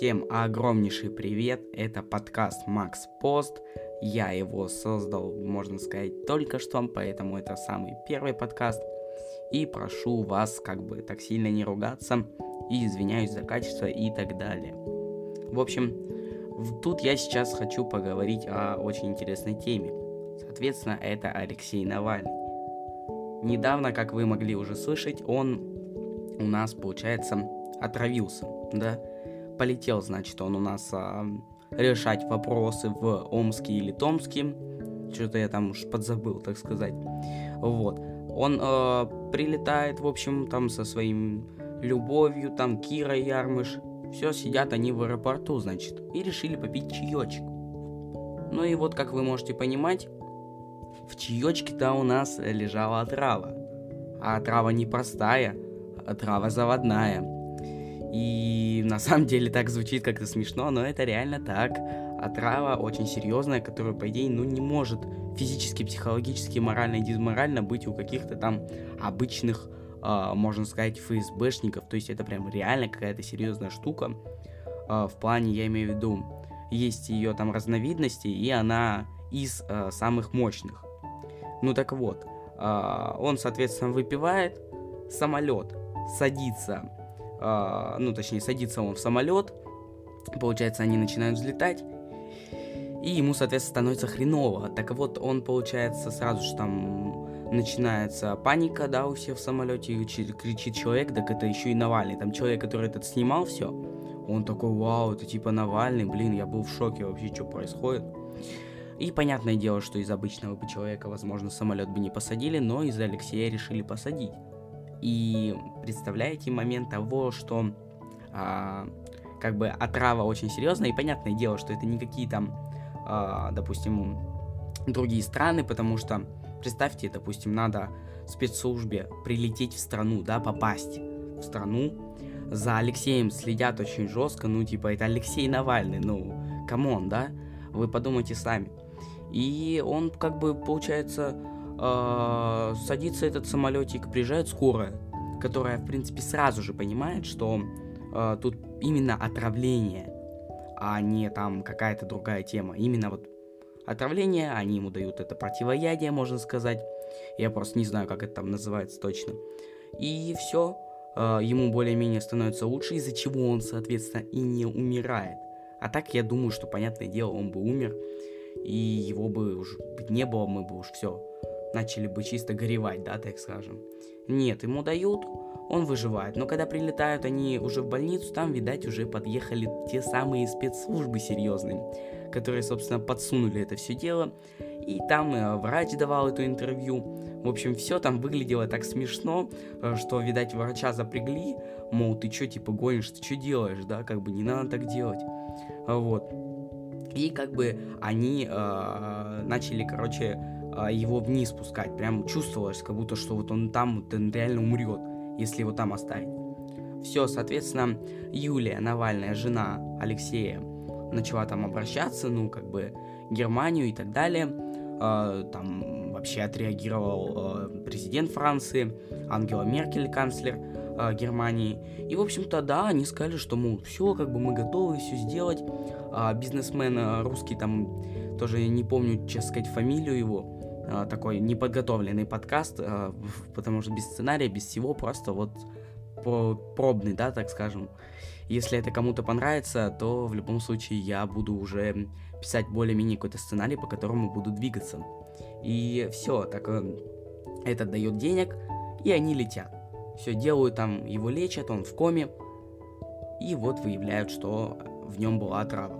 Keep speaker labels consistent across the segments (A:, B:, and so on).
A: Всем огромнейший привет, это подкаст Макс Пост. Я его создал, можно сказать, только что, поэтому это самый первый подкаст. И прошу вас как бы так сильно не ругаться, и извиняюсь за качество и так далее. В общем, тут я сейчас хочу поговорить о очень интересной теме. Соответственно, это Алексей Навальный. Недавно, как вы могли уже слышать, он у нас, получается, отравился, да? Полетел, значит, он у нас а, решать вопросы в Омске или Томске. Что-то я там уж подзабыл, так сказать. Вот. Он э, прилетает, в общем, там со своим любовью, там Кира Ярмыш. Все, сидят они в аэропорту, значит, и решили попить чаечек. Ну и вот, как вы можете понимать, в чаечке-то у нас лежала отрава. А отрава не простая, а трава заводная. И на самом деле так звучит как-то смешно, но это реально так. Отрава очень серьезная, которая, по идее, ну не может физически, психологически, морально и дизморально быть у каких-то там обычных, э, можно сказать, ФСБшников. То есть это прям реально какая-то серьезная штука. Э, в плане, я имею в виду, есть ее там разновидности, и она из э, самых мощных. Ну так вот, э, он, соответственно, выпивает, самолет садится, э, ну точнее садится он в самолет, получается они начинают взлетать, и ему, соответственно, становится хреново. Так вот, он, получается, сразу же там начинается паника, да, у всех в самолете, кричит человек, так это еще и Навальный. Там человек, который этот снимал все, он такой, вау, это типа Навальный, блин, я был в шоке вообще, что происходит. И понятное дело, что из обычного бы человека, возможно, самолет бы не посадили, но из Алексея решили посадить. И представляете момент того, что а, как бы отрава очень серьезная, и понятное дело, что это не какие там, а, допустим, другие страны, потому что представьте, допустим, надо спецслужбе прилететь в страну, да, попасть в страну, за Алексеем следят очень жестко, ну, типа, это Алексей Навальный, ну, come on, да, вы подумайте сами. И он, как бы, получается, э, садится этот самолетик, приезжает скорая, которая, в принципе, сразу же понимает, что э, тут именно отравление, а не там какая-то другая тема. Именно вот отравление, они ему дают это противоядие, можно сказать. Я просто не знаю, как это там называется точно. И все, э, ему более-менее становится лучше, из-за чего он, соответственно, и не умирает. А так я думаю, что, понятное дело, он бы умер, и его бы уже не было, мы бы уж все начали бы чисто горевать, да, так скажем. Нет, ему дают, он выживает. Но когда прилетают они уже в больницу, там, видать, уже подъехали те самые спецслужбы серьезные, которые, собственно, подсунули это все дело. И там э, врач давал это интервью. В общем, все там выглядело так смешно, э, что, видать, врача запрягли, мол, ты что, типа, гонишь, ты что делаешь, да, как бы не надо так делать. Вот. И как бы они э, начали, короче, его вниз спускать. Прям чувствовалось, как будто, что вот он там, вот он реально умрет, если его там оставить. Все, соответственно, Юлия Навальная, жена Алексея, начала там обращаться, ну, как бы, Германию и так далее. Э, там вообще отреагировал э, президент Франции, Ангела Меркель, канцлер э, Германии. И, в общем-то, да, они сказали, что, мол, все, как бы мы готовы все сделать. А, бизнесмен э, русский, там, тоже не помню, честно сказать, фамилию его, а, такой неподготовленный подкаст, а, потому что без сценария, без всего, просто вот пробный, да, так скажем. Если это кому-то понравится, то в любом случае я буду уже писать более-менее какой-то сценарий, по которому буду двигаться. И все, так э, этот дает денег, и они летят. Все делают там, его лечат, он в коме, и вот выявляют, что в нем была отрава.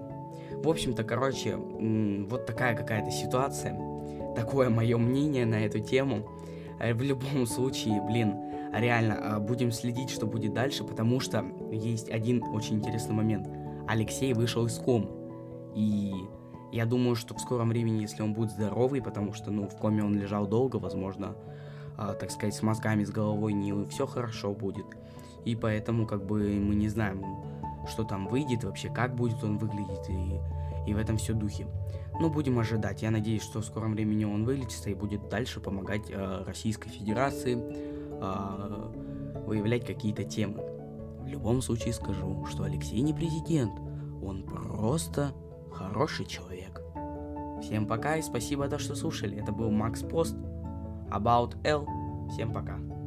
A: В общем-то, короче, вот такая какая-то ситуация. Такое мое мнение на эту тему. Э, в любом случае, блин, реально, а, будем следить, что будет дальше, потому что есть один очень интересный момент. Алексей вышел из ком. И я думаю, что в скором времени, если он будет здоровый, потому что, ну, в коме он лежал долго, возможно, так сказать, с мозгами, с головой не все хорошо будет. И поэтому, как бы, мы не знаем, что там выйдет вообще, как будет он выглядеть и, и в этом все духе. Но будем ожидать. Я надеюсь, что в скором времени он вылечится и будет дальше помогать э, Российской Федерации э, выявлять какие-то темы. В любом случае скажу, что Алексей не президент. Он просто хороший человек. Всем пока и спасибо, то, что слушали. Это был Макс Пост. About L. Всем пока.